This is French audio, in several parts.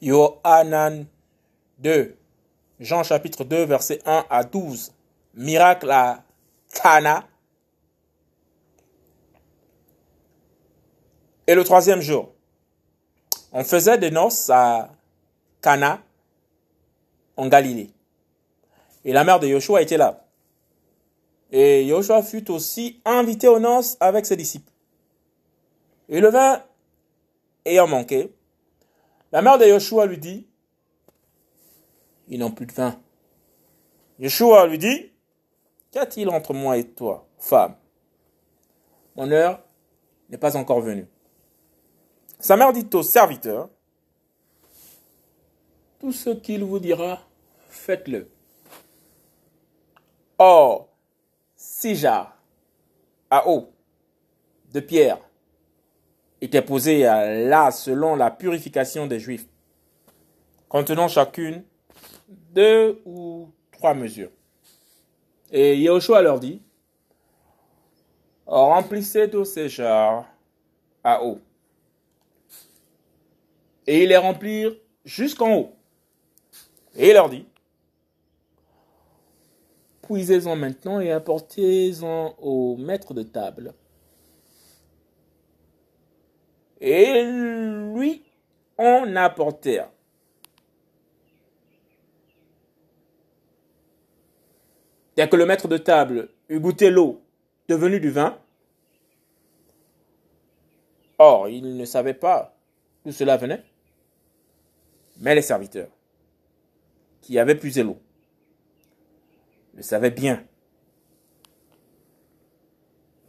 Yohanan 2, Jean chapitre 2, verset 1 à 12. Miracle à Cana. Et le troisième jour, on faisait des noces à Cana, en Galilée. Et la mère de Yoshua était là. Et Yoshua fut aussi invité aux noces avec ses disciples. Et le vin ayant manqué, la mère de Yoshua lui dit, ils n'ont plus de vin. Yoshua lui dit, qu'y a-t-il entre moi et toi, femme? Mon heure n'est pas encore venue. Sa mère dit au serviteur, tout ce qu'il vous dira, faites-le. Or, six jarres à eau de pierre étaient posées là selon la purification des Juifs, contenant chacune deux ou trois mesures. Et Yahushua leur dit, remplissez tous ces jarres à eau. Et ils les remplirent jusqu'en haut. Et il leur dit, puisez-en maintenant et apportez-en au maître de table. Et lui en apportèrent. Dès que le maître de table eut goûté l'eau devenue du vin, or il ne savait pas d'où cela venait, mais les serviteurs qui avaient puisé l'eau le savait bien.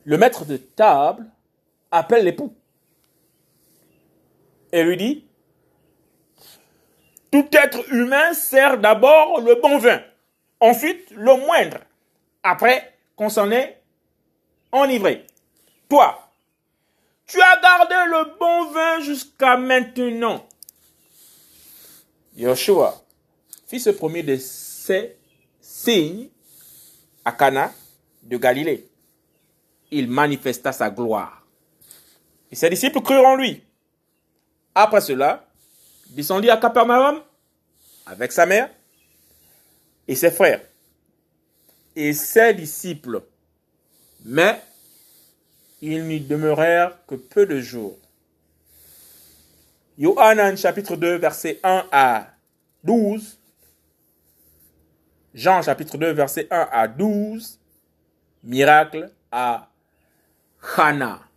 Le maître de table appelle l'époux et lui dit, tout être humain sert d'abord le bon vin, ensuite le moindre, après qu'on s'en est enivré. Toi, tu as gardé le bon vin jusqu'à maintenant. Joshua fit ce premier de ces signes à Cana de Galilée. Il manifesta sa gloire. Et ses disciples crurent en lui. Après cela, descendit à Capernaum avec sa mère et ses frères et ses disciples. Mais ils n'y demeurèrent que peu de jours. Yohanan chapitre 2 verset 1 à 12 Jean chapitre 2 verset 1 à 12, miracle à Hana.